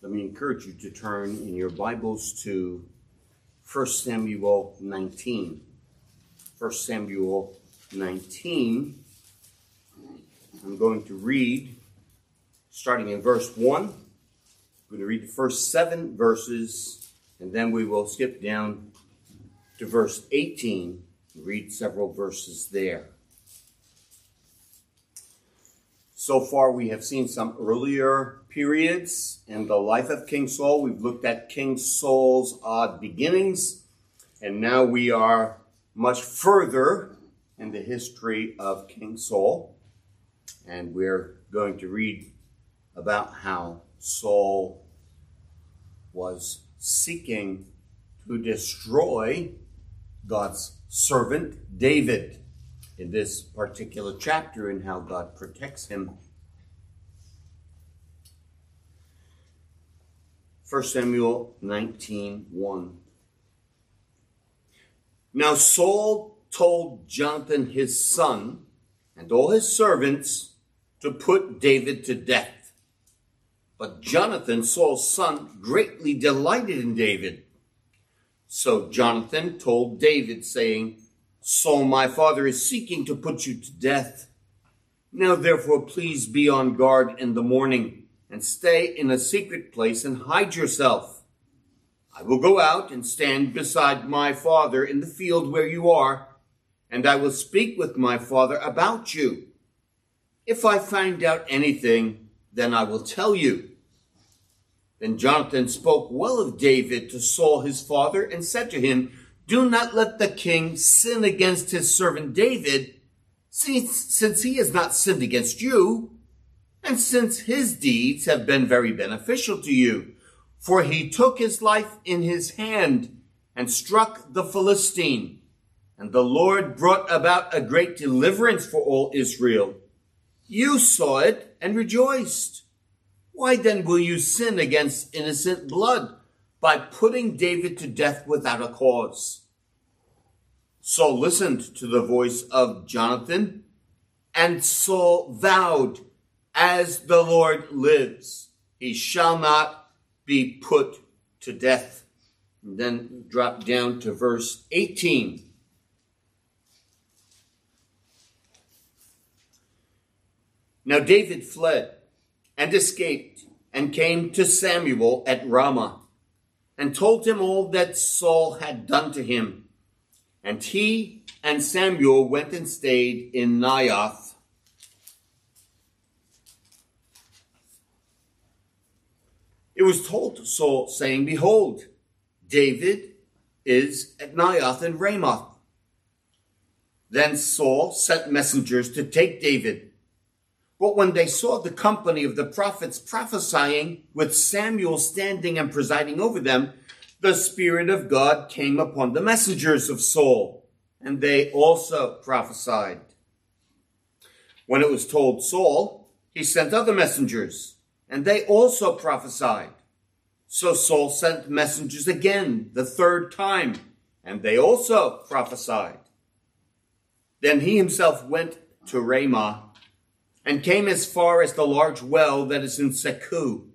let me encourage you to turn in your Bibles to 1 Samuel 19. 1 Samuel 19. I'm going to read, starting in verse 1. I'm going to read the first seven verses, and then we will skip down to verse 18 read several verses there. So far, we have seen some earlier periods in the life of King Saul. We've looked at King Saul's odd beginnings, and now we are much further in the history of King Saul. And we're going to read about how Saul was seeking to destroy God's servant David in this particular chapter and how God protects him. 1 Samuel 19 1. Now Saul told Jonathan his son and all his servants to put David to death. But Jonathan, Saul's son, greatly delighted in David so Jonathan told David, saying, Saul, my father, is seeking to put you to death. Now therefore, please be on guard in the morning and stay in a secret place and hide yourself. I will go out and stand beside my father in the field where you are, and I will speak with my father about you. If I find out anything, then I will tell you. Then Jonathan spoke well of David to Saul his father and said to him, Do not let the king sin against his servant David, since, since he has not sinned against you, and since his deeds have been very beneficial to you. For he took his life in his hand and struck the Philistine, and the Lord brought about a great deliverance for all Israel. You saw it and rejoiced. Why then will you sin against innocent blood by putting David to death without a cause? Saul listened to the voice of Jonathan, and Saul vowed, As the Lord lives, he shall not be put to death. And then drop down to verse 18. Now David fled and escaped and came to Samuel at Ramah and told him all that Saul had done to him. And he and Samuel went and stayed in Naioth. It was told to Saul, saying, Behold, David is at Naioth in Ramoth. Then Saul sent messengers to take David but when they saw the company of the prophets prophesying, with Samuel standing and presiding over them, the Spirit of God came upon the messengers of Saul, and they also prophesied. When it was told Saul, he sent other messengers, and they also prophesied. So Saul sent messengers again, the third time, and they also prophesied. Then he himself went to Ramah and came as far as the large well that is in Secu.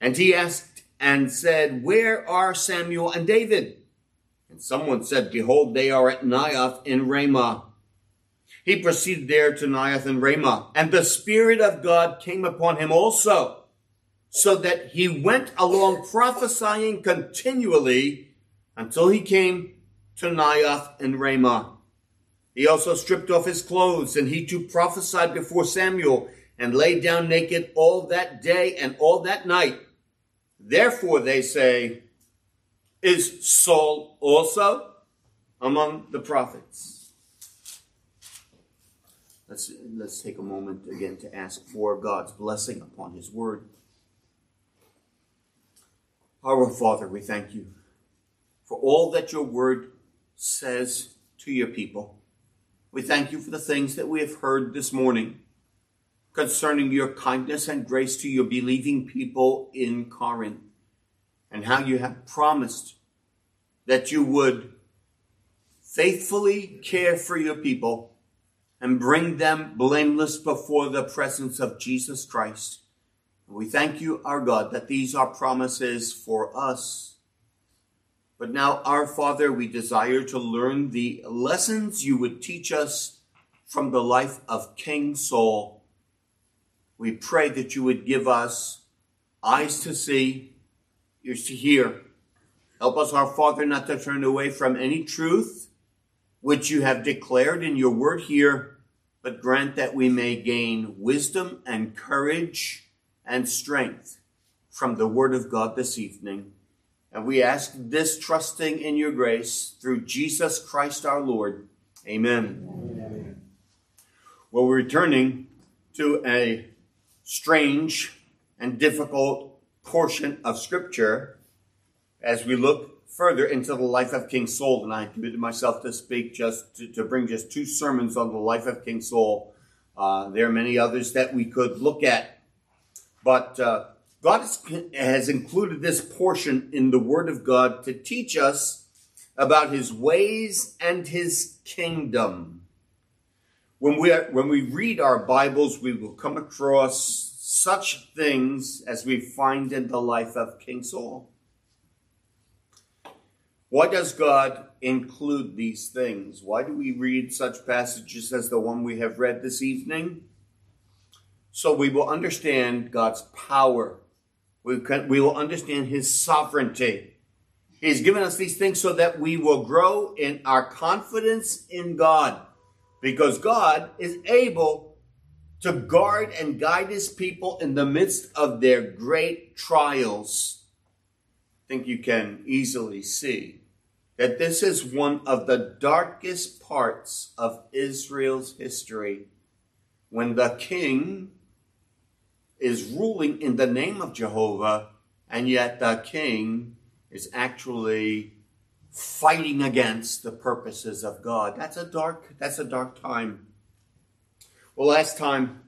And he asked and said, Where are Samuel and David? And someone said, Behold, they are at Naioth in Ramah. He proceeded there to Naioth and Ramah, and the Spirit of God came upon him also, so that he went along prophesying continually until he came to Naioth and Ramah. He also stripped off his clothes, and he too prophesied before Samuel, and lay down naked all that day and all that night. Therefore, they say, is Saul also among the prophets? Let's, let's take a moment again to ask for God's blessing upon his word. Our Father, we thank you for all that your word says to your people. We thank you for the things that we have heard this morning concerning your kindness and grace to your believing people in Corinth and how you have promised that you would faithfully care for your people and bring them blameless before the presence of Jesus Christ. We thank you, our God, that these are promises for us. But now, our Father, we desire to learn the lessons you would teach us from the life of King Saul. We pray that you would give us eyes to see, ears to hear. Help us, our Father, not to turn away from any truth which you have declared in your word here, but grant that we may gain wisdom and courage and strength from the word of God this evening. And we ask this trusting in your grace through Jesus Christ our Lord. Amen. Amen. Well, we're returning to a strange and difficult portion of Scripture as we look further into the life of King Saul. And I committed myself to speak just to, to bring just two sermons on the life of King Saul. Uh, there are many others that we could look at, but uh, God has included this portion in the Word of God to teach us about His ways and His kingdom. When we, are, when we read our Bibles, we will come across such things as we find in the life of King Saul. Why does God include these things? Why do we read such passages as the one we have read this evening? So we will understand God's power. We, can, we will understand His sovereignty. He's given us these things so that we will grow in our confidence in God because God is able to guard and guide his people in the midst of their great trials. I think you can easily see that this is one of the darkest parts of Israel's history when the king is ruling in the name of Jehovah, and yet the king is actually fighting against the purposes of God. That's a dark, that's a dark time. Well, last time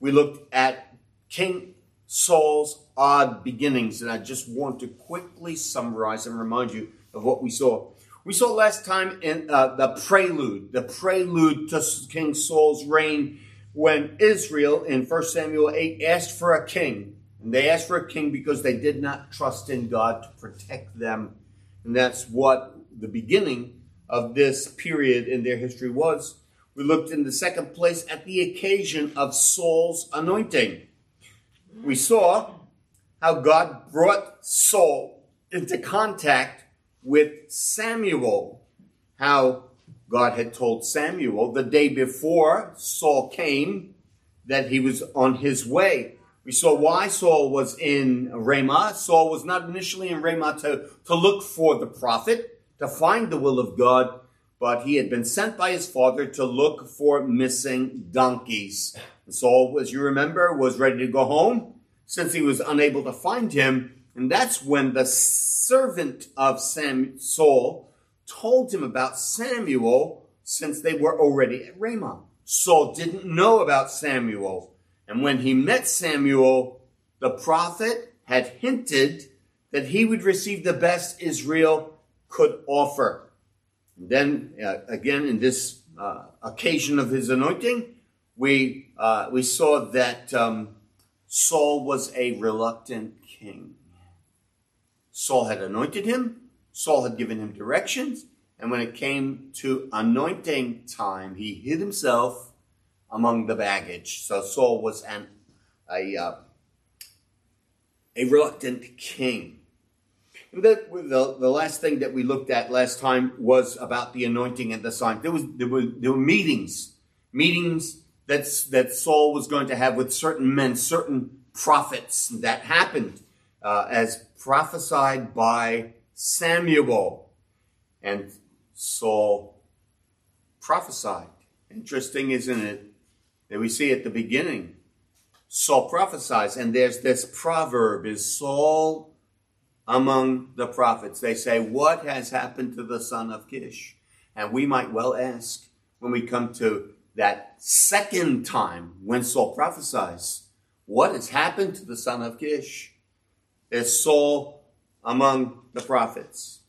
we looked at King Saul's odd beginnings, and I just want to quickly summarize and remind you of what we saw. We saw last time in uh, the prelude, the prelude to King Saul's reign when Israel in 1 Samuel 8 asked for a king. And they asked for a king because they did not trust in God to protect them and that's what the beginning of this period in their history was. We looked in the second place at the occasion of Saul's anointing. We saw how God brought Saul into contact with Samuel, how God had told Samuel the day before Saul came that he was on his way we saw why Saul was in Ramah. Saul was not initially in Ramah to, to look for the prophet, to find the will of God, but he had been sent by his father to look for missing donkeys. And Saul, as you remember, was ready to go home since he was unable to find him. And that's when the servant of Sam, Saul told him about Samuel since they were already at Ramah. Saul didn't know about Samuel. And when he met Samuel, the prophet had hinted that he would receive the best Israel could offer. And then, uh, again, in this uh, occasion of his anointing, we, uh, we saw that um, Saul was a reluctant king. Saul had anointed him, Saul had given him directions, and when it came to anointing time, he hid himself among the baggage. So Saul was an, a, uh, a reluctant king. The, the, the, last thing that we looked at last time was about the anointing and the sign. There was there were there were meetings, meetings that that Saul was going to have with certain men, certain prophets. That happened uh, as prophesied by Samuel, and Saul prophesied. Interesting, isn't it? That we see at the beginning. Saul prophesies, and there's this proverb is Saul among the prophets. They say, What has happened to the son of Kish? And we might well ask when we come to that second time when Saul prophesies, What has happened to the son of Kish? Is Saul among the prophets?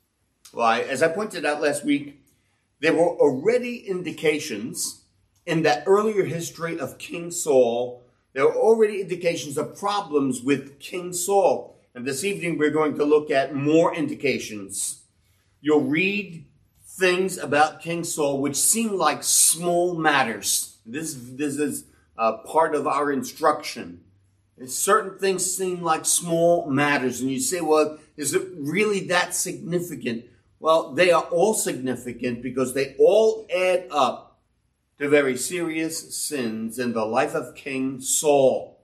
Well, I, as I pointed out last week, there were already indications in that earlier history of King Saul There are already indications of problems with King Saul. And this evening we're going to look at more indications. You'll read things about King Saul which seem like small matters. This, this is uh, part of our instruction. Certain things seem like small matters, and you say, well, is it really that significant? Well, they are all significant because they all add up to very serious sins in the life of King Saul.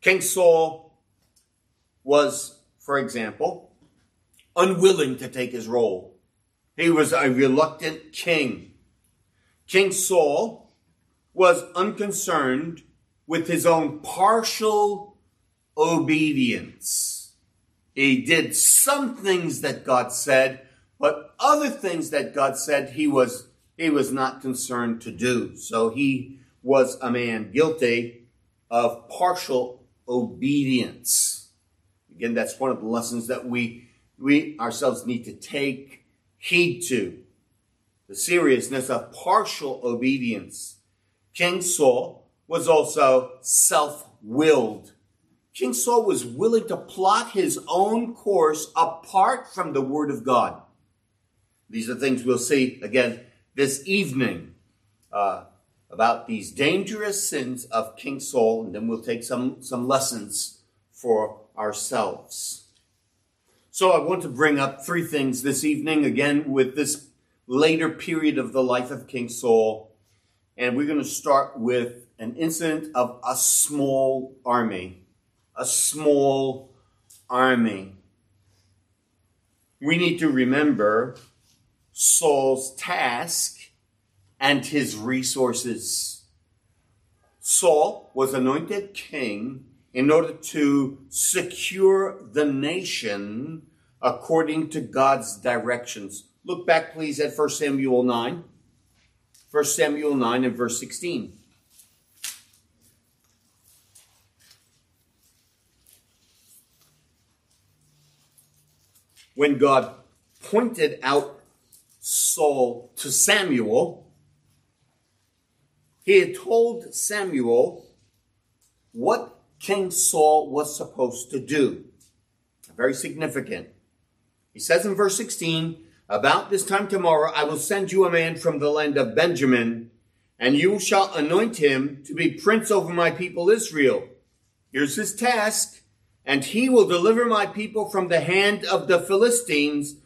King Saul was, for example, unwilling to take his role. He was a reluctant king. King Saul was unconcerned with his own partial obedience. He did some things that God said, but other things that God said he was he was not concerned to do. So he was a man guilty of partial obedience. Again, that's one of the lessons that we we ourselves need to take heed to. The seriousness of partial obedience. King Saul was also self-willed. King Saul was willing to plot his own course apart from the word of God. These are things we'll see again this evening uh, about these dangerous sins of King Saul, and then we'll take some, some lessons for ourselves. So I want to bring up three things this evening, again, with this later period of the life of King Saul. And we're going to start with an incident of a small army. A small army. We need to remember Saul's task and his resources. Saul was anointed king in order to secure the nation according to God's directions. Look back, please, at 1 Samuel 9. 1 Samuel 9 and verse 16. when God pointed out Saul to Samuel, he had told Samuel what King Saul was supposed to do. Very significant. He says in verse 16, About this time tomorrow I will send you a man from the land of Benjamin, and you shall anoint him to be prince over my people Israel. Here's his task and he will deliver my people from the hand of the Philistines,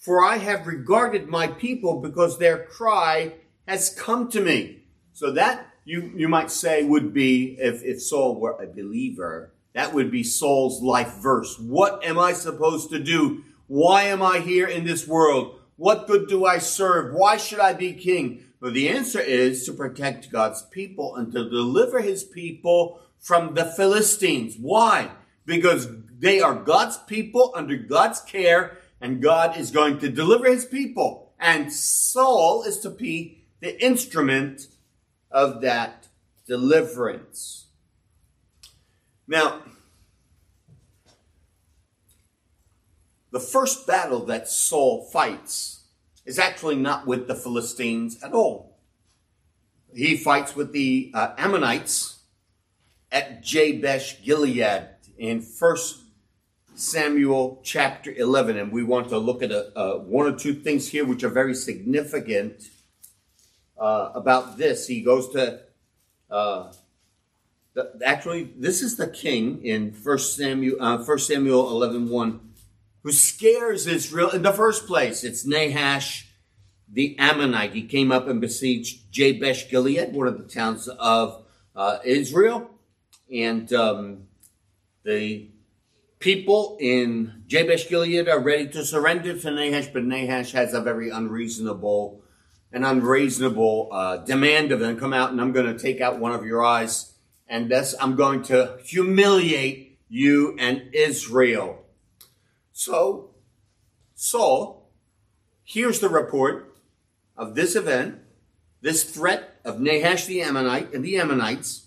for I have regarded my people because their cry has come to me. So that you, you might say would be, if, if Saul were a believer, that would be Saul's life verse. What am I supposed to do? Why am I here in this world? What good do I serve? Why should I be king? Well, the answer is to protect God's people and to deliver his people from the Philistines. Why? because they are God's people under God's care and God is going to deliver his people. And Saul is to be the instrument of that deliverance. Now, the first battle that Saul fights is actually not with the Philistines at all. He fights with the uh, Ammonites at Jabesh Gilead in First Samuel chapter 11, and we want to look at a, a, one or two things here which are very significant uh, about this. He goes to, uh, the, actually, this is the king in First Samuel, uh, 1 Samuel 11, 1, who scares Israel in the first place. It's Nahash, the Ammonite. He came up and besieged Jabesh Gilead, one of the towns of uh, Israel, and um, the people in Jabesh Gilead are ready to surrender to Nahash, but Nahash has a very unreasonable and unreasonable uh, demand of them. Come out and I'm going to take out one of your eyes, and thus I'm going to humiliate you and Israel. So Saul hears the report of this event, this threat of Nahash the Ammonite and the Ammonites,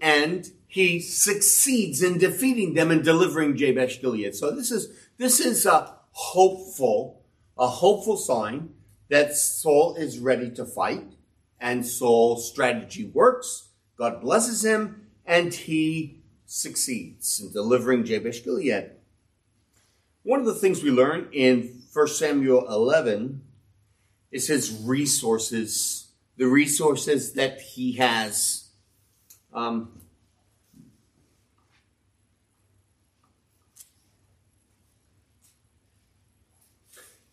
and he succeeds in defeating them and delivering Jabesh Gilead. So this is this is a hopeful, a hopeful sign that Saul is ready to fight, and Saul's strategy works. God blesses him, and he succeeds in delivering Jabesh Gilead. One of the things we learn in 1 Samuel 11 is his resources, the resources that he has. Um,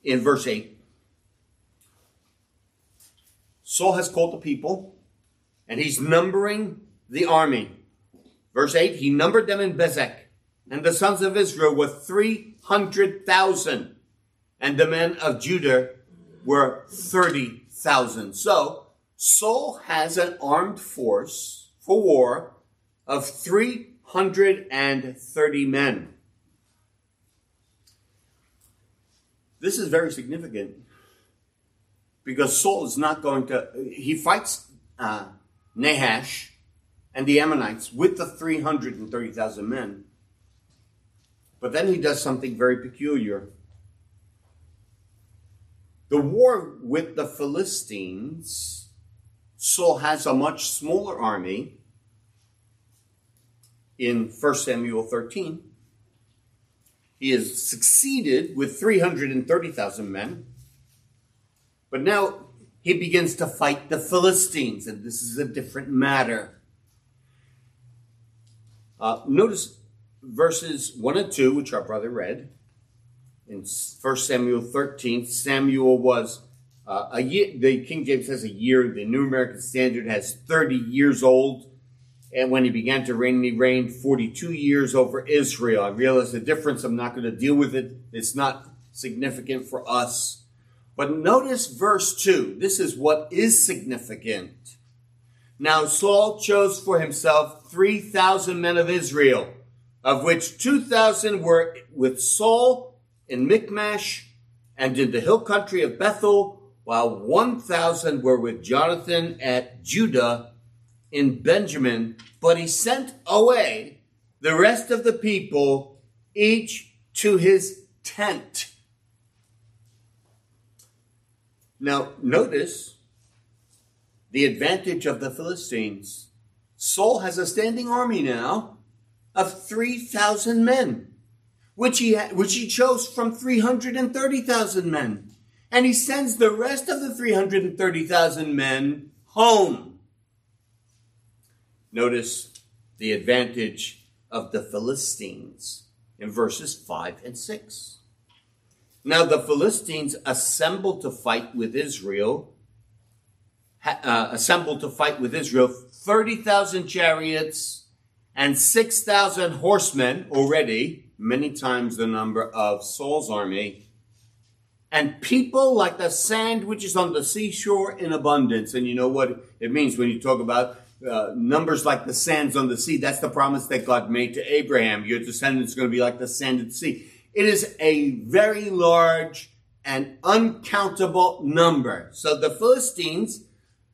in verse 8, Saul has called the people and he's numbering the army. Verse 8, he numbered them in Bezek, and the sons of Israel were 300,000, and the men of Judah were 30,000. So Saul has an armed force for war of 330 men. This is very significant because Saul is not going to, he fights uh, Nahash and the Ammonites with the 330,000 men. But then he does something very peculiar. The war with the Philistines, Saul has a much smaller army in 1 Samuel 13. He has succeeded with 330,000 men. But now he begins to fight the Philistines, and this is a different matter. Uh, notice verses 1 and 2, which our brother read in 1 Samuel 13. Samuel was uh, a year, the King James has a year, the New American Standard has 30 years old. And when he began to reign, he reigned 42 years over Israel. I realize the difference. I'm not going to deal with it. It's not significant for us. But notice verse 2. This is what is significant. Now Saul chose for himself 3,000 men of Israel, of which 2,000 were with Saul in Michmash and in the hill country of Bethel, while 1,000 were with Jonathan at Judah in Benjamin, but he sent away the rest of the people, each to his tent. Now, notice the advantage of the Philistines. Saul has a standing army now of 3,000 men, which he, which he chose from 330,000 men. And he sends the rest of the 330,000 men home. Notice the advantage of the Philistines in verses 5 and 6. Now the Philistines assembled to fight with Israel, uh, assembled to fight with Israel 30,000 chariots and 6,000 horsemen already, many times the number of Saul's army, and people like the sand which is on the seashore in abundance. And you know what it means when you talk about uh, numbers like the sands on the sea. That's the promise that God made to Abraham. Your descendants are going to be like the sand at the sea. It is a very large and uncountable number. So the Philistines,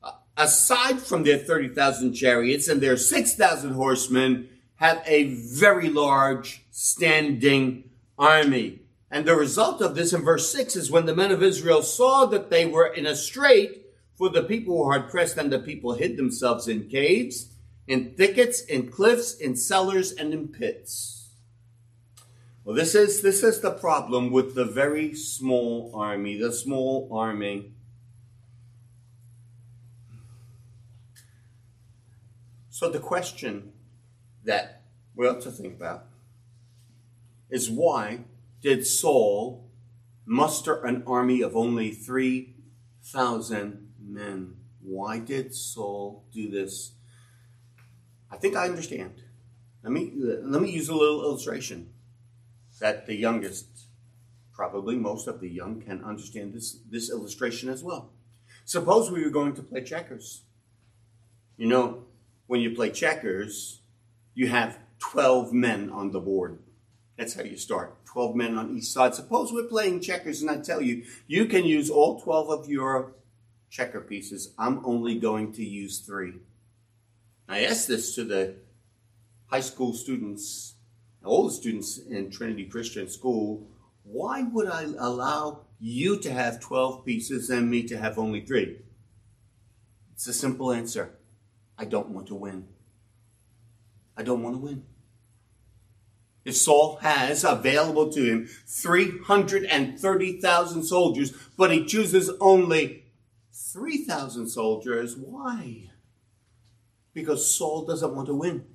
uh, aside from their 30,000 chariots and their 6,000 horsemen, have a very large standing army. And the result of this in verse 6 is when the men of Israel saw that they were in a strait, for the people were hard pressed, and the people hid themselves in caves, in thickets, in cliffs, in cellars, and in pits. Well, this is this is the problem with the very small army, the small army. So the question that we ought to think about is why did Saul muster an army of only 3,000 men? Why did Saul do this? I think I understand. Let me, let me use a little illustration that the youngest, probably most of the young, can understand this, this illustration as well. Suppose we were going to play checkers. You know, when you play checkers, you have 12 men on the board. That's how you start. 12 men on each side. Suppose we're playing checkers and I tell you, you can use all 12 of your checker pieces. I'm only going to use three. I asked this to the high school students, all the students in Trinity Christian School. Why would I allow you to have 12 pieces and me to have only three? It's a simple answer. I don't want to win. I don't want to win. If Saul has available to him 330,000 soldiers, but he chooses only 3,000 soldiers. Why? Because Saul doesn't want to win.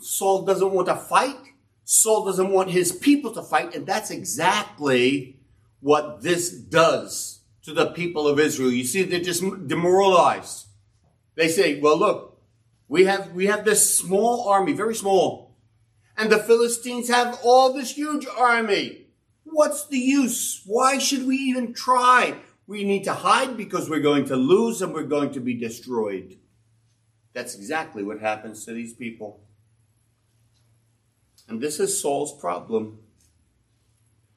Saul doesn't want to fight. Saul doesn't want his people to fight. And that's exactly what this does to the people of Israel. You see, they're just demoralized. They say, well, look, we have, we have this small army, very small. And the Philistines have all this huge army. What's the use? Why should we even try? We need to hide because we're going to lose and we're going to be destroyed. That's exactly what happens to these people. And this is Saul's problem.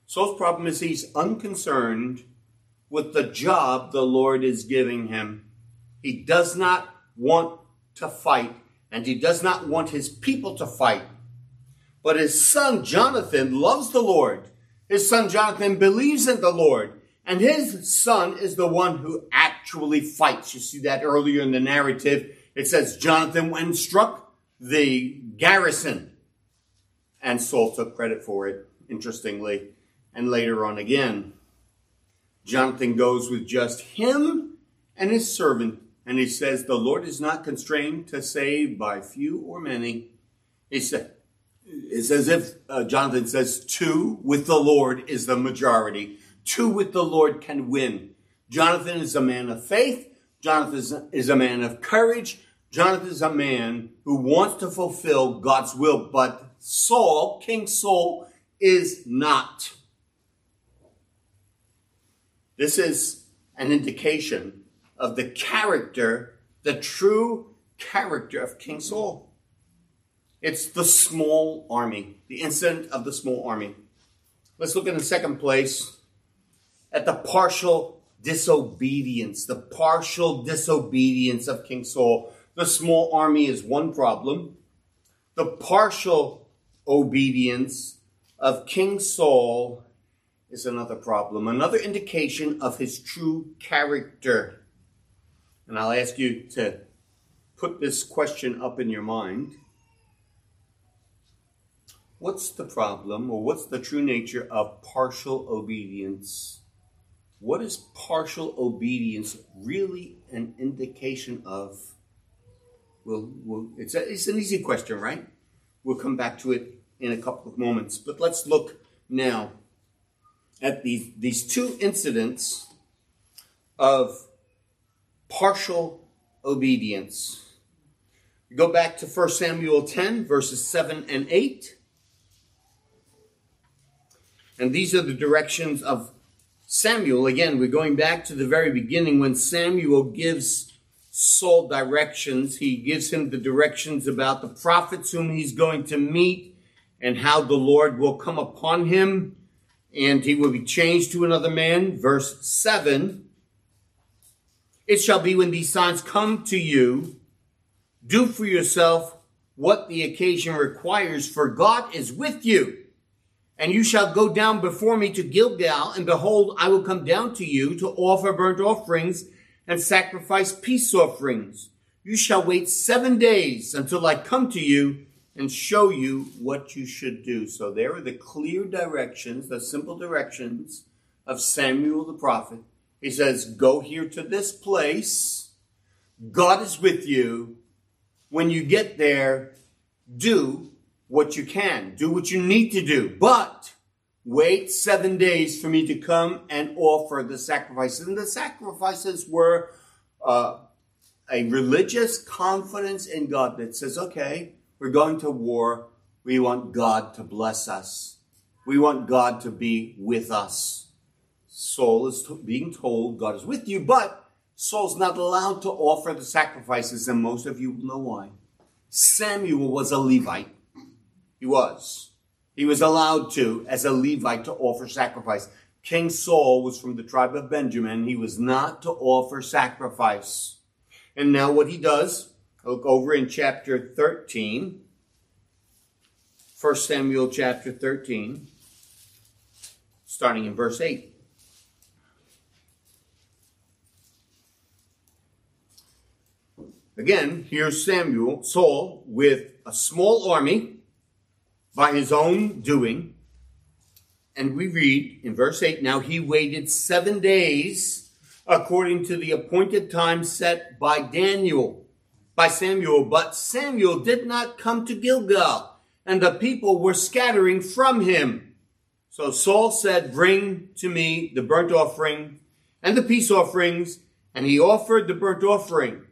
Saul's problem is he's unconcerned with the job the Lord is giving him. He does not want to fight, and he does not want his people to fight. But his son Jonathan loves the Lord. His son Jonathan believes in the Lord. And his son is the one who actually fights. You see that earlier in the narrative. It says Jonathan went struck the garrison. And Saul took credit for it, interestingly. And later on again, Jonathan goes with just him and his servant. And he says, The Lord is not constrained to save by few or many. He said, it's as if uh, Jonathan says, two with the Lord is the majority. Two with the Lord can win. Jonathan is a man of faith. Jonathan is a man of courage. Jonathan is a man who wants to fulfill God's will, but Saul, King Saul, is not. This is an indication of the character, the true character of King Saul. It's the small army, the incident of the small army. Let's look in the second place at the partial disobedience, the partial disobedience of King Saul. The small army is one problem. The partial obedience of King Saul is another problem, another indication of his true character. And I'll ask you to put this question up in your mind. What's the problem, or what's the true nature of partial obedience? What is partial obedience really an indication of? Well, well it's, a, it's an easy question, right? We'll come back to it in a couple of moments. But let's look now at these, these two incidents of partial obedience. Go back to 1 Samuel 10, verses 7 and 8. And these are the directions of Samuel. Again, we're going back to the very beginning when Samuel gives Saul directions. He gives him the directions about the prophets whom he's going to meet and how the Lord will come upon him and he will be changed to another man. Verse 7 It shall be when these signs come to you, do for yourself what the occasion requires, for God is with you. And you shall go down before me to Gilgal, and behold, I will come down to you to offer burnt offerings and sacrifice peace offerings. You shall wait seven days until I come to you and show you what you should do. So there are the clear directions, the simple directions of Samuel the prophet. He says, Go here to this place. God is with you. When you get there, do what you can. Do what you need to do. But wait seven days for me to come and offer the sacrifices. And the sacrifices were uh, a religious confidence in God that says, okay, we're going to war. We want God to bless us. We want God to be with us. Saul is being told God is with you, but Saul's not allowed to offer the sacrifices, and most of you know why. Samuel was a Levite. He was. He was allowed to, as a Levite, to offer sacrifice. King Saul was from the tribe of Benjamin. He was not to offer sacrifice. And now what he does, look over in chapter 13, 1 Samuel chapter 13, starting in verse 8. Again, here's Samuel, Saul, with a small army by his own doing. And we read in verse 8 Now he waited seven days according to the appointed time set by Daniel, by Samuel. But Samuel did not come to Gilgal, and the people were scattering from him. So Saul said, Bring to me the burnt offering and the peace offerings. And he offered the burnt offering.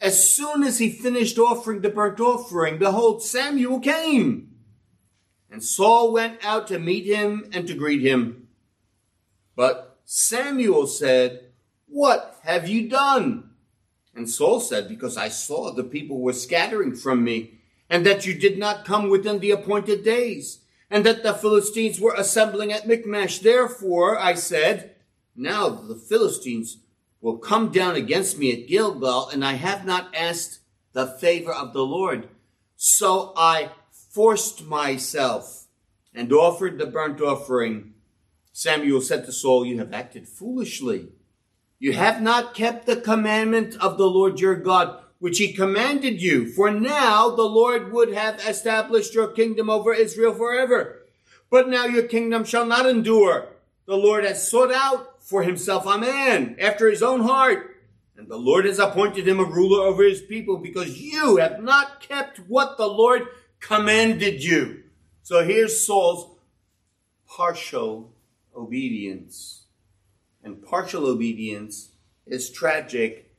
As soon as he finished offering the burnt offering, behold, Samuel came. And Saul went out to meet him and to greet him. But Samuel said, What have you done? And Saul said, Because I saw the people were scattering from me, and that you did not come within the appointed days, and that the Philistines were assembling at Michmash. Therefore I said, Now the Philistines will come down against me at Gilgal, and I have not asked the favor of the Lord. So I forced myself and offered the burnt offering. Samuel said to Saul, You have acted foolishly. You have not kept the commandment of the Lord your God, which he commanded you. For now the Lord would have established your kingdom over Israel forever. But now your kingdom shall not endure. The Lord has sought out for himself a man after his own heart. And the Lord has appointed him a ruler over his people because you have not kept what the Lord commanded you. So here's Saul's partial obedience. And partial obedience is tragic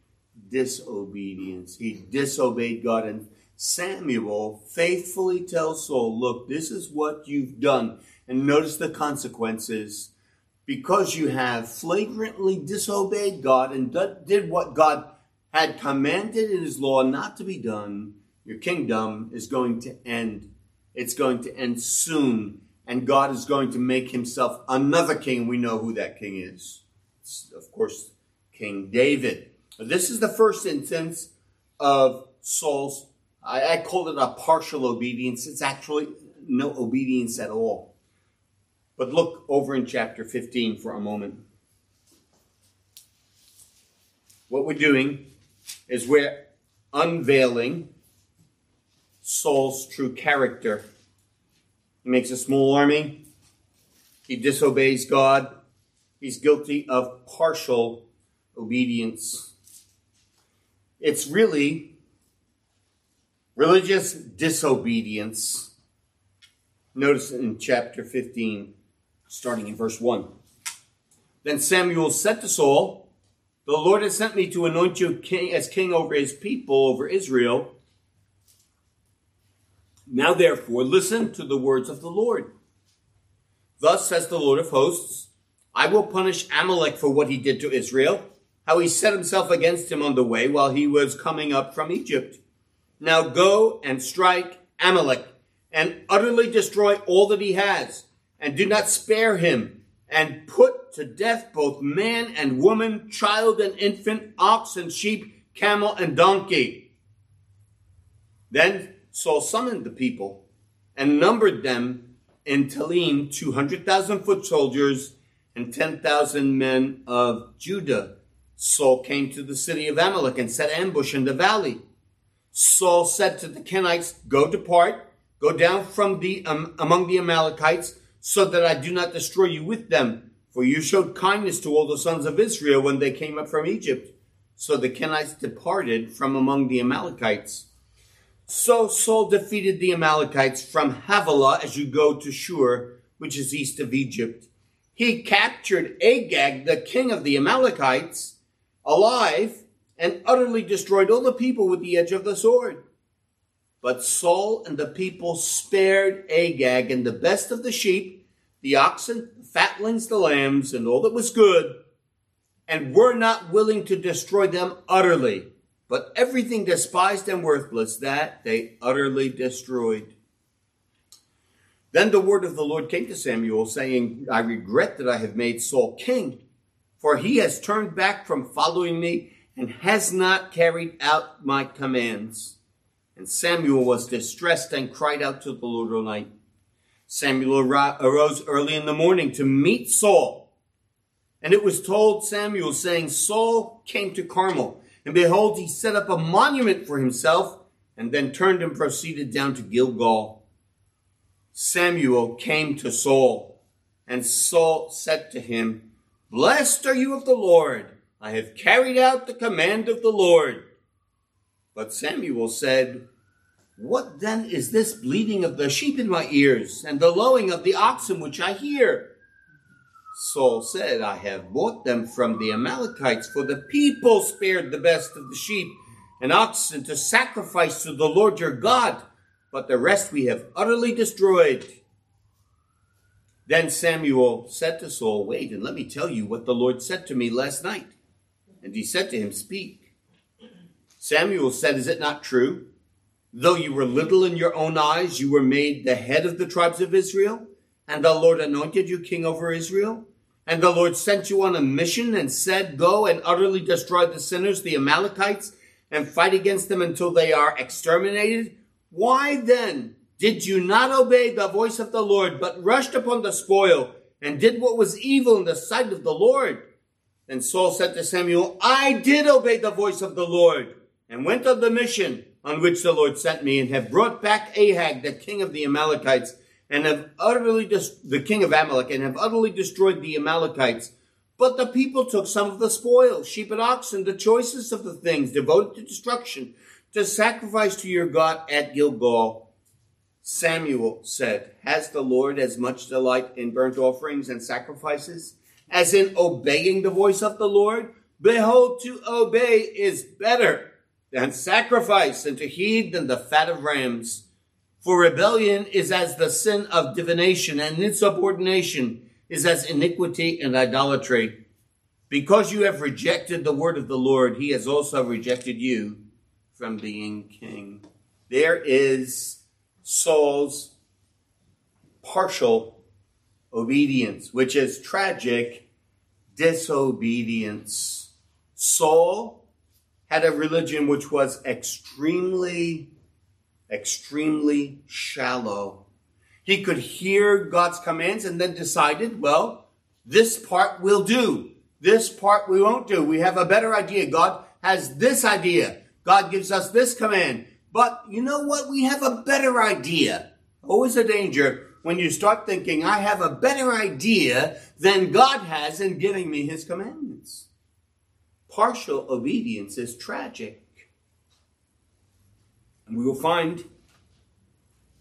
disobedience. He disobeyed God. And Samuel faithfully tells Saul, Look, this is what you've done. And notice the consequences. Because you have flagrantly disobeyed God and did what God had commanded in his law not to be done, your kingdom is going to end. It's going to end soon. And God is going to make himself another king. We know who that king is. It's, of course, King David. This is the first instance of Saul's, I, I call it a partial obedience. It's actually no obedience at all. But look over in chapter 15 for a moment. What we're doing is we're unveiling Saul's true character. He makes a small army. He disobeys God. He's guilty of partial obedience. It's really religious disobedience. Notice in chapter 15, starting in verse 1. Then Samuel said to Saul, The Lord has sent me to anoint you king, as king over his people, over Israel. Now therefore, listen to the words of the Lord. Thus says the Lord of hosts, I will punish Amalek for what he did to Israel, how he set himself against him on the way while he was coming up from Egypt. Now go and strike Amalek and utterly destroy all that he has, and do not spare him, and put to death both man and woman, child and infant, ox and sheep, camel and donkey. Then Saul summoned the people and numbered them in Telaim 200,000 foot soldiers and 10,000 men of Judah. Saul came to the city of Amalek and set ambush in the valley. Saul said to the Kenites, Go depart, go down from the um, among the Amalekites, so that I do not destroy you with them. For you showed kindness to all the sons of Israel when they came up from Egypt. So the Kenites departed from among the Amalekites. So Saul defeated the Amalekites from Havilah as you go to Shur, which is east of Egypt. He captured Agag, the king of the Amalekites, alive, and utterly destroyed all the people with the edge of the sword. But Saul and the people spared Agag and the best of the sheep, the oxen, the fatlings, the lambs, and all that was good, and were not willing to destroy them utterly but everything despised and worthless, that they utterly destroyed. Then the word of the Lord came to Samuel, saying, I regret that I have made Saul king, for he has turned back from following me and has not carried out my commands. And Samuel was distressed and cried out to the Lord all night. Samuel arose early in the morning to meet Saul. And it was told Samuel, saying, Saul came to Carmel and behold, he set up a monument for himself and then turned and proceeded down to Gilgal. Samuel came to Saul, and Saul said to him, Blessed are you of the Lord. I have carried out the command of the Lord. But Samuel said, What then is this bleating of the sheep in my ears, and the lowing of the oxen which I hear? Saul said, I have bought them from the Amalekites, for the people spared the best of the sheep and oxen to sacrifice to the Lord your God, but the rest we have utterly destroyed. Then Samuel said to Saul, Wait, and let me tell you what the Lord said to me last night. And he said to him, Speak. Samuel said, Is it not true? Though you were little in your own eyes, you were made the head of the tribes of Israel, and the Lord anointed you king over Israel. And the Lord sent you on a mission and said, Go and utterly destroy the sinners, the Amalekites, and fight against them until they are exterminated? Why then did you not obey the voice of the Lord, but rushed upon the spoil and did what was evil in the sight of the Lord? Then Saul said to Samuel, I did obey the voice of the Lord and went on the mission on which the Lord sent me and have brought back Agag, the king of the Amalekites, and have utterly, dis- the king of Amalek, and have utterly destroyed the Amalekites but the people took some of the spoil, sheep and oxen, the choicest of the things devoted to destruction, to sacrifice to your God at Gilgal. Samuel said, Has the Lord as much delight in burnt offerings and sacrifices as in obeying the voice of the Lord? Behold, to obey is better than sacrifice, and to heed than the fat of rams. For rebellion is as the sin of divination, and insubordination is as iniquity and idolatry. Because you have rejected the word of the Lord, he has also rejected you from being king. There is Saul's partial obedience, which is tragic disobedience. Saul had a religion which was extremely, extremely shallow. He could hear God's commands and then decided, well, this part we'll do. This part we won't do. We have a better idea. God has this idea. God gives us this command. But you know what? We have a better idea. Always a danger when you start thinking, I have a better idea than God has in giving me his commandments. Partial obedience is tragic. And we will find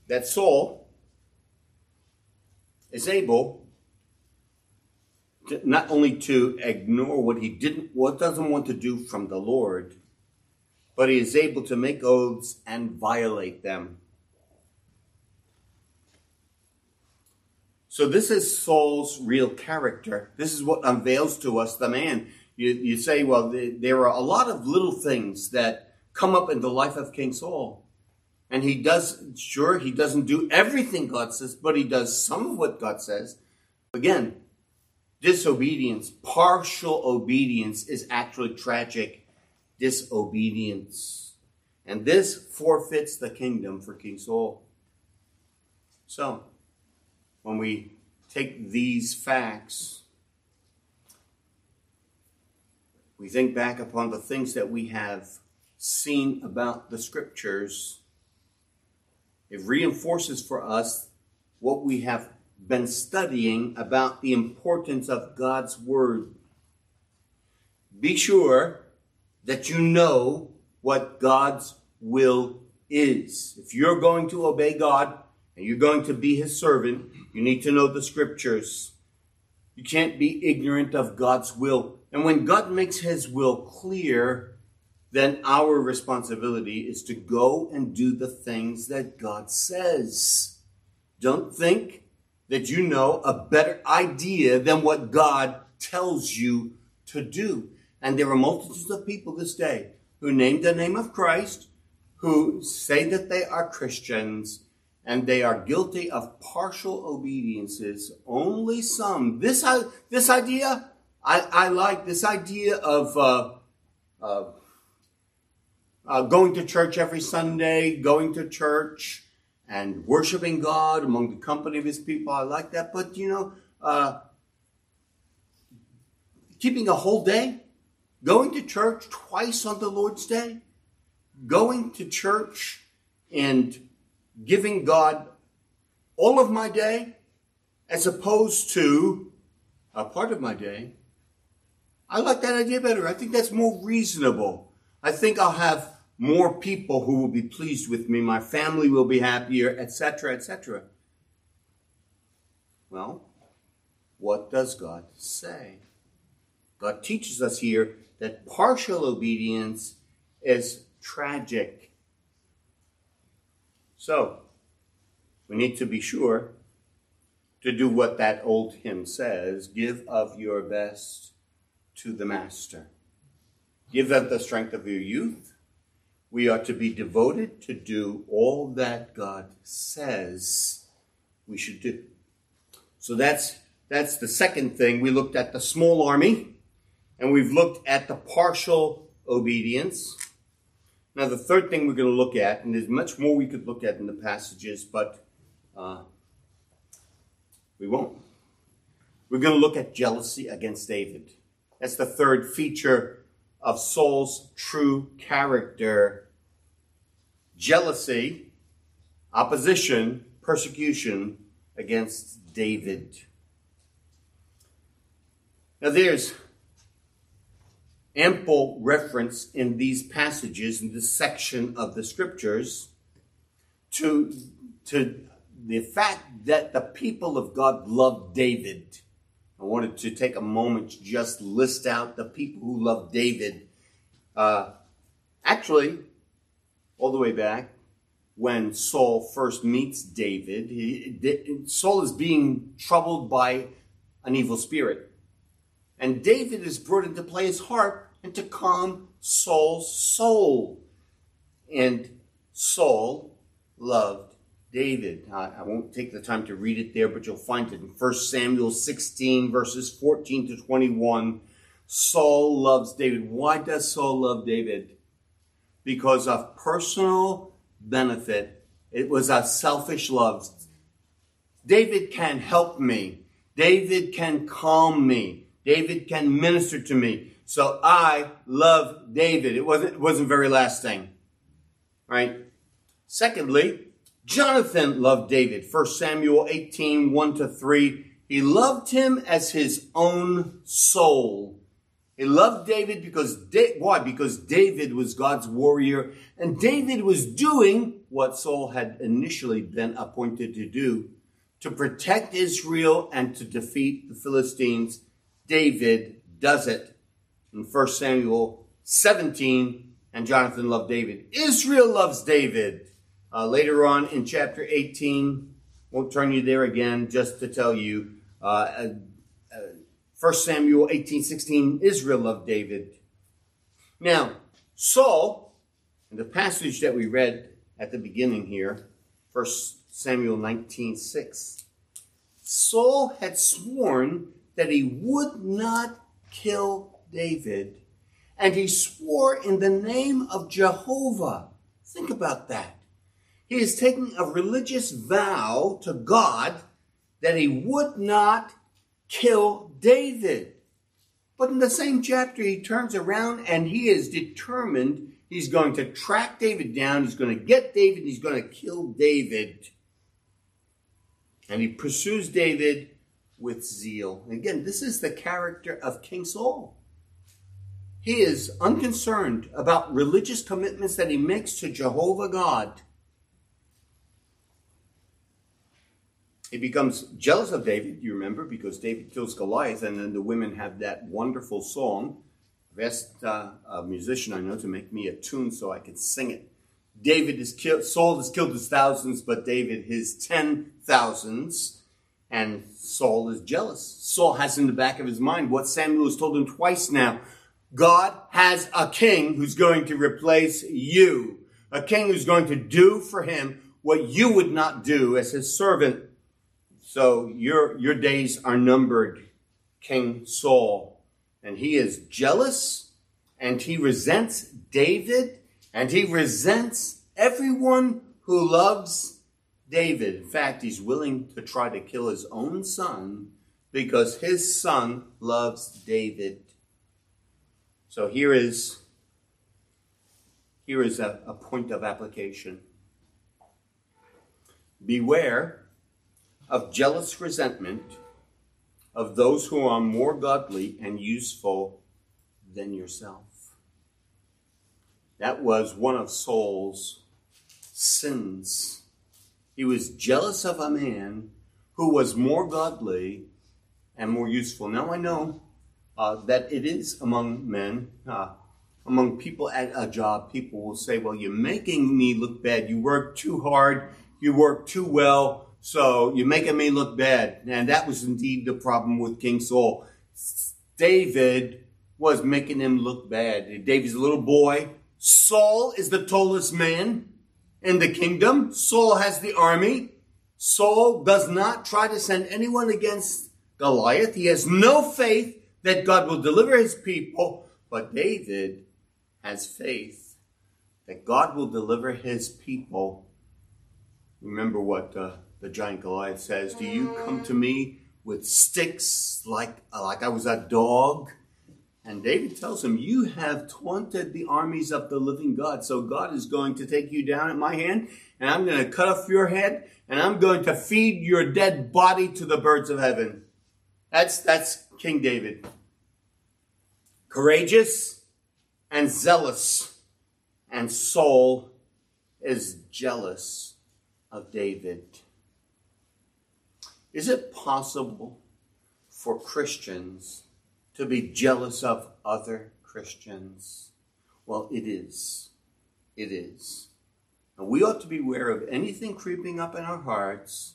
that Saul is able to, not only to ignore what he didn't, what doesn't want to do from the Lord, but he is able to make oaths and violate them. So this is Saul's real character. This is what unveils to us the man. You, you say, well, the, there are a lot of little things that come up in the life of King Saul. And he does, sure, he doesn't do everything God says, but he does some of what God says. Again, disobedience, partial obedience is actually tragic disobedience. And this forfeits the kingdom for King Saul. So, when we take these facts, we think back upon the things that we have seen about the scriptures it reinforces for us what we have been studying about the importance of God's Word. Be sure that you know what God's will is. If you're going to obey God and you're going to be His servant, you need to know the Scriptures. You can't be ignorant of God's will. And when God makes His will clear, then our responsibility is to go and do the things that God says. Don't think that you know a better idea than what God tells you to do. And there are multitudes of people this day who name the name of Christ, who say that they are Christians, and they are guilty of partial obediences. Only some. This, this idea, I, I like this idea of, uh, uh, uh, going to church every Sunday, going to church and worshiping God among the company of his people. I like that. But, you know, uh, keeping a whole day, going to church twice on the Lord's Day, going to church and giving God all of my day as opposed to a part of my day, I like that idea better. I think that's more reasonable. I think I'll have more people who will be pleased with me. My family will be happier, etc., etc. Well, what does God say? God teaches us here that partial obedience is tragic. So, we need to be sure to do what that old hymn says give of your best to the Master. Give them the strength of your youth. We are to be devoted to do all that God says we should do. So that's that's the second thing. We looked at the small army and we've looked at the partial obedience. Now, the third thing we're going to look at, and there's much more we could look at in the passages, but uh, we won't. We're going to look at jealousy against David. That's the third feature of Saul's true character jealousy, opposition, persecution against David. Now, there's ample reference in these passages, in this section of the scriptures, to, to the fact that the people of God loved David. I wanted to take a moment to just list out the people who loved David. Uh, actually, all the way back when Saul first meets David, he, Saul is being troubled by an evil spirit. And David is brought into play his heart and to calm Saul's soul. And Saul loved David. I, I, won't take the time to read it there, but you'll find it in 1 Samuel 16, verses 14 to 21. Saul loves David. Why does Saul love David? Because of personal benefit. It was a selfish love. David can help me. David can calm me. David can minister to me. So I love David. It wasn't, it wasn't very lasting. Right? Secondly, Jonathan loved David. 1 Samuel 18, 1 to 3. He loved him as his own soul. He loved David because, why? Because David was God's warrior and David was doing what Saul had initially been appointed to do to protect Israel and to defeat the Philistines. David does it in 1 Samuel 17, and Jonathan loved David. Israel loves David. Uh, later on in chapter 18, won't turn you there again, just to tell you, uh, uh, 1 Samuel 18, 16, Israel loved David. Now, Saul, in the passage that we read at the beginning here, 1 Samuel 19, 6, Saul had sworn that he would not kill David, and he swore in the name of Jehovah. Think about that. He is taking a religious vow to God that he would not kill David. But in the same chapter, he turns around and he is determined he's going to track David down, he's going to get David, he's going to kill David. And he pursues David with zeal. Again, this is the character of King Saul. He is unconcerned about religious commitments that he makes to Jehovah God. He becomes jealous of David, you remember, because David kills Goliath, and then the women have that wonderful song. I've asked uh, a musician I know to make me a tune so I can sing it. David is killed, Saul has killed his thousands, but David his ten thousands, and Saul is jealous. Saul has in the back of his mind what Samuel has told him twice now. God has a king who's going to replace you. A king who's going to do for him what you would not do as his servant. So your, your days are numbered, King Saul. And he is jealous and he resents David and he resents everyone who loves David. In fact, he's willing to try to kill his own son because his son loves David. So here is, here is a, a point of application. Beware of jealous resentment of those who are more godly and useful than yourself. That was one of Saul's sins. He was jealous of a man who was more godly and more useful. Now I know uh, that it is among men, uh, among people at a job, people will say, Well, you're making me look bad. You work too hard, you work too well, so you're making me look bad. And that was indeed the problem with King Saul. David was making him look bad. David's a little boy. Saul is the tallest man in the kingdom. Saul has the army. Saul does not try to send anyone against Goliath. He has no faith that God will deliver his people. But David has faith that God will deliver his people. Remember what uh, the giant Goliath says Do you come to mm. me with sticks like, like I was a dog? And David tells him, You have taunted the armies of the living God. So God is going to take you down at my hand, and I'm going to cut off your head, and I'm going to feed your dead body to the birds of heaven. That's, that's King David. Courageous and zealous. And Saul is jealous of David. Is it possible for Christians to be jealous of other Christians? Well, it is. It is. And we ought to be aware of anything creeping up in our hearts,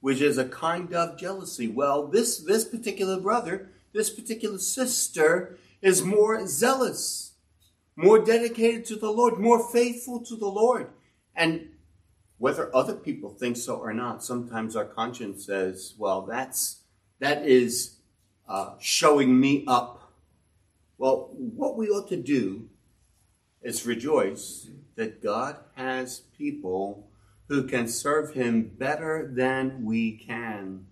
which is a kind of jealousy. Well, this, this particular brother, this particular sister is more zealous, more dedicated to the Lord, more faithful to the Lord. And whether other people think so or not, sometimes our conscience says, well, that's, that is uh, showing me up. Well, what we ought to do is rejoice that God has people who can serve Him better than we can.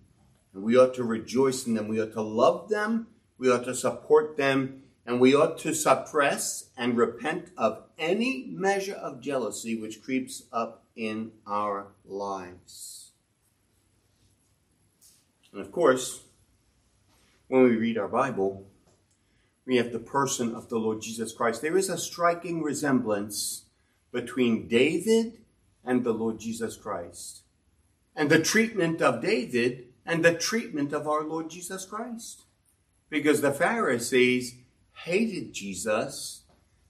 And we ought to rejoice in them. We ought to love them. We ought to support them. And we ought to suppress and repent of any measure of jealousy which creeps up in our lives. And of course, when we read our Bible, we have the person of the Lord Jesus Christ. There is a striking resemblance between David and the Lord Jesus Christ, and the treatment of David and the treatment of our Lord Jesus Christ. Because the Pharisees hated Jesus,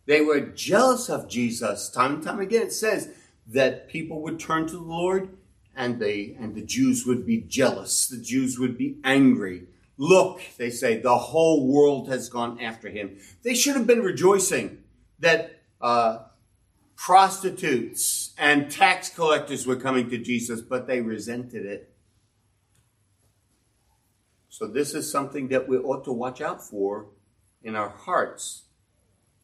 they were jealous of Jesus. Time and time again, it says that people would turn to the Lord and they and the Jews would be jealous. The Jews would be angry. Look, they say, the whole world has gone after him. They should have been rejoicing that uh, prostitutes and tax collectors were coming to Jesus, but they resented it. So, this is something that we ought to watch out for in our hearts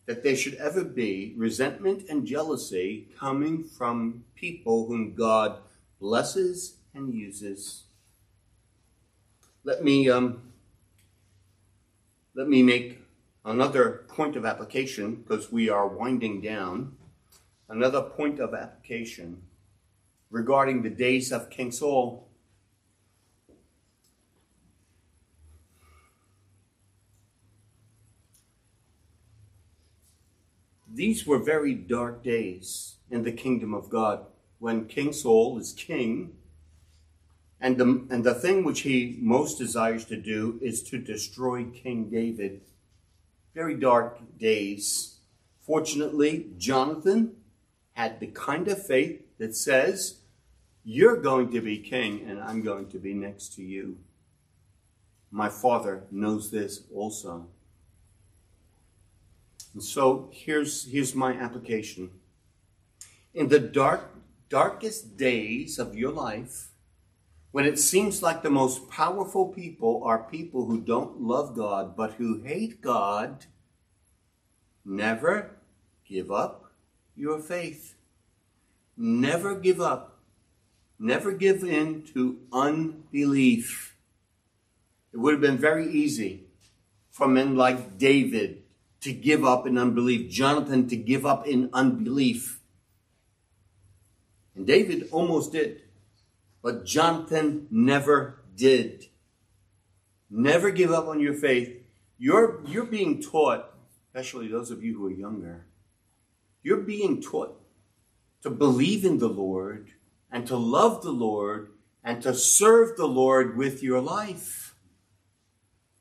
that there should ever be resentment and jealousy coming from people whom God blesses and uses. Let me um, let me make another point of application because we are winding down. Another point of application regarding the days of King Saul. These were very dark days in the kingdom of God when King Saul is king and the, and the thing which he most desires to do is to destroy King David. Very dark days. Fortunately, Jonathan had the kind of faith that says, You're going to be king, and I'm going to be next to you. My father knows this also. And so here's, here's my application. In the dark, darkest days of your life, when it seems like the most powerful people are people who don't love God but who hate God, never give up your faith. Never give up. Never give in to unbelief. It would have been very easy for men like David to give up in unbelief, Jonathan to give up in unbelief. And David almost did. But Jonathan never did. Never give up on your faith. You're, you're being taught, especially those of you who are younger, you're being taught to believe in the Lord and to love the Lord and to serve the Lord with your life.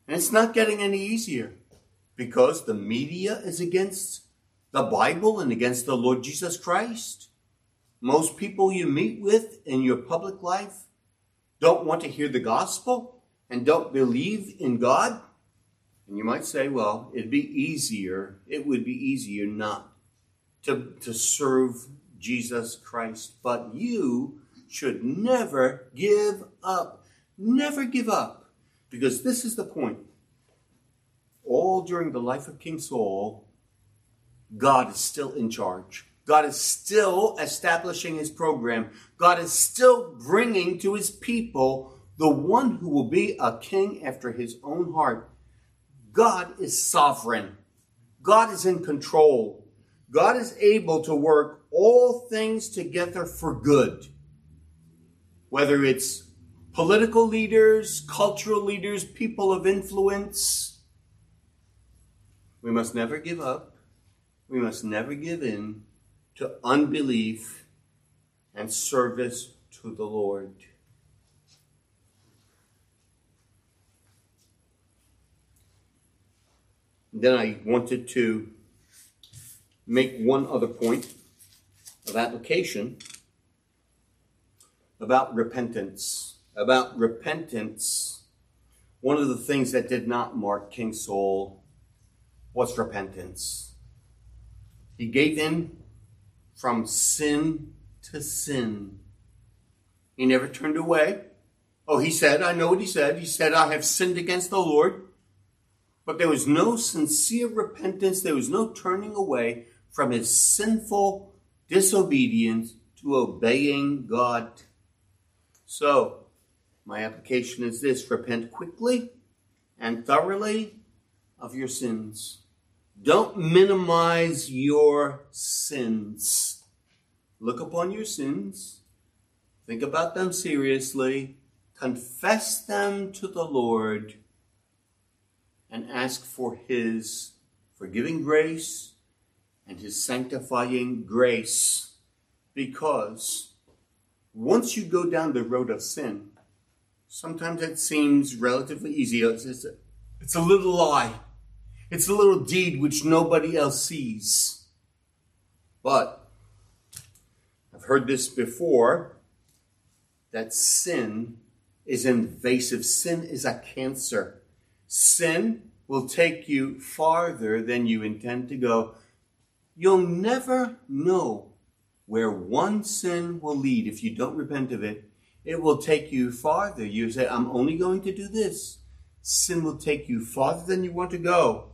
And it's not getting any easier because the media is against the Bible and against the Lord Jesus Christ. Most people you meet with in your public life don't want to hear the gospel and don't believe in God. And you might say, well, it'd be easier, it would be easier not to, to serve Jesus Christ. But you should never give up. Never give up. Because this is the point. All during the life of King Saul, God is still in charge. God is still establishing his program. God is still bringing to his people the one who will be a king after his own heart. God is sovereign. God is in control. God is able to work all things together for good. Whether it's political leaders, cultural leaders, people of influence, we must never give up. We must never give in to unbelief and service to the Lord. Then I wanted to make one other point of application about repentance. About repentance. One of the things that did not mark King Saul was repentance. He gave in from sin to sin. He never turned away. Oh, he said, I know what he said. He said, I have sinned against the Lord. But there was no sincere repentance. There was no turning away from his sinful disobedience to obeying God. So, my application is this repent quickly and thoroughly of your sins. Don't minimize your sins. Look upon your sins, think about them seriously, confess them to the Lord, and ask for His forgiving grace and His sanctifying grace. Because once you go down the road of sin, sometimes it seems relatively easy. It's, a, little lie it's a little deed which nobody else sees. But I've heard this before that sin is invasive. Sin is a cancer. Sin will take you farther than you intend to go. You'll never know where one sin will lead if you don't repent of it. It will take you farther. You say, I'm only going to do this. Sin will take you farther than you want to go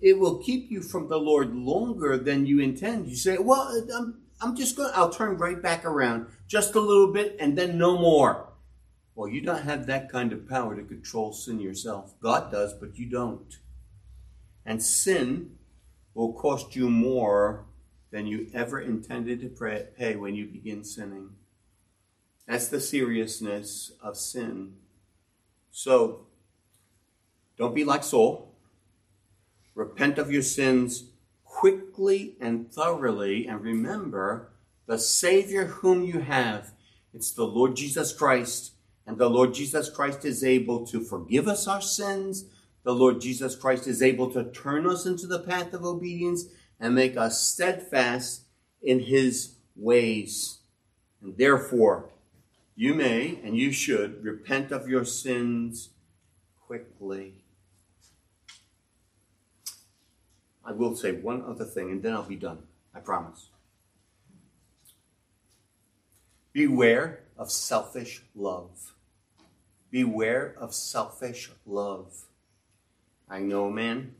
it will keep you from the Lord longer than you intend. You say, well, I'm, I'm just going, I'll turn right back around just a little bit and then no more. Well, you don't have that kind of power to control sin yourself. God does, but you don't. And sin will cost you more than you ever intended to pay when you begin sinning. That's the seriousness of sin. So, don't be like Saul repent of your sins quickly and thoroughly, and remember the Savior whom you have. It's the Lord Jesus Christ, and the Lord Jesus Christ is able to forgive us our sins. The Lord Jesus Christ is able to turn us into the path of obedience and make us steadfast in his ways. And therefore, you may and you should repent of your sins quickly. I will say one other thing and then I'll be done. I promise. Beware of selfish love. Beware of selfish love. I know a man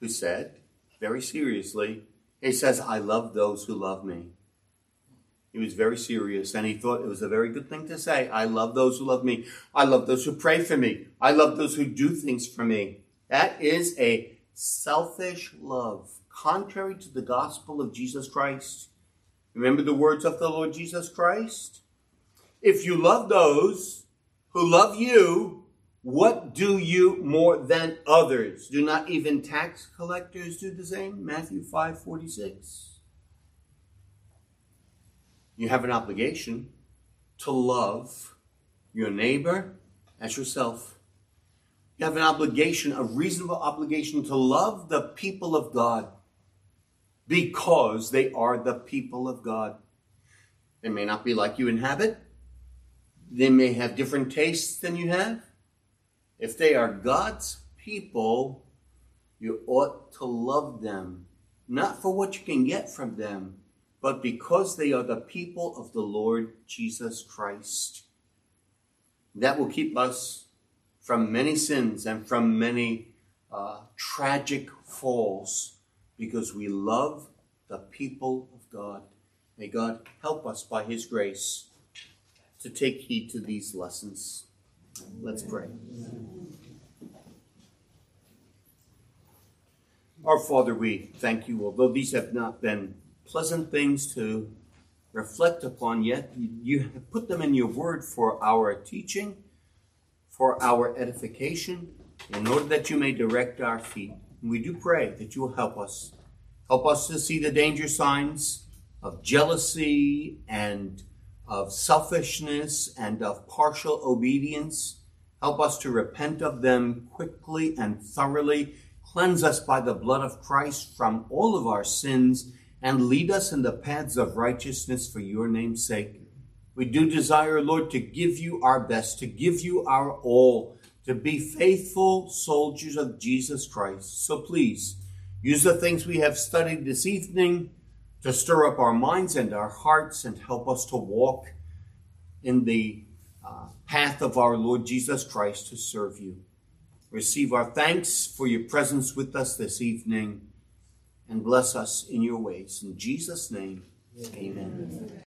who said, very seriously, he says, I love those who love me. He was very serious and he thought it was a very good thing to say. I love those who love me. I love those who pray for me. I love those who do things for me. That is a selfish love, contrary to the gospel of Jesus Christ. Remember the words of the Lord Jesus Christ? If you love those who love you, what do you more than others? Do not even tax collectors do the same? Matthew 5 46. You have an obligation to love your neighbor as yourself. You have an obligation, a reasonable obligation to love the people of God because they are the people of God. They may not be like you in habit. They may have different tastes than you have. If they are God's people, you ought to love them, not for what you can get from them, but because they are the people of the Lord Jesus Christ. That will keep us from many sins and from many uh, tragic falls because we love the people of God. May God help us by His grace to take heed to these lessons. Let's pray. Our Father, we thank you, although these have not been pleasant things to reflect upon yet, you have put them in your word for our teaching, for our edification, in order that you may direct our feet. And we do pray that you will help us. Help us to see the danger signs of jealousy and of selfishness and of partial obedience. Help us to repent of them quickly and thoroughly. Cleanse us by the blood of Christ from all of our sins and lead us in the paths of righteousness for your name's sake. We do desire, Lord, to give you our best, to give you our all, to be faithful soldiers of Jesus Christ. So please, use the things we have studied this evening to stir up our minds and our hearts and help us to walk in the uh, path of our Lord Jesus Christ to serve you. Receive our thanks for your presence with us this evening and bless us in your ways. In Jesus' name, amen. amen.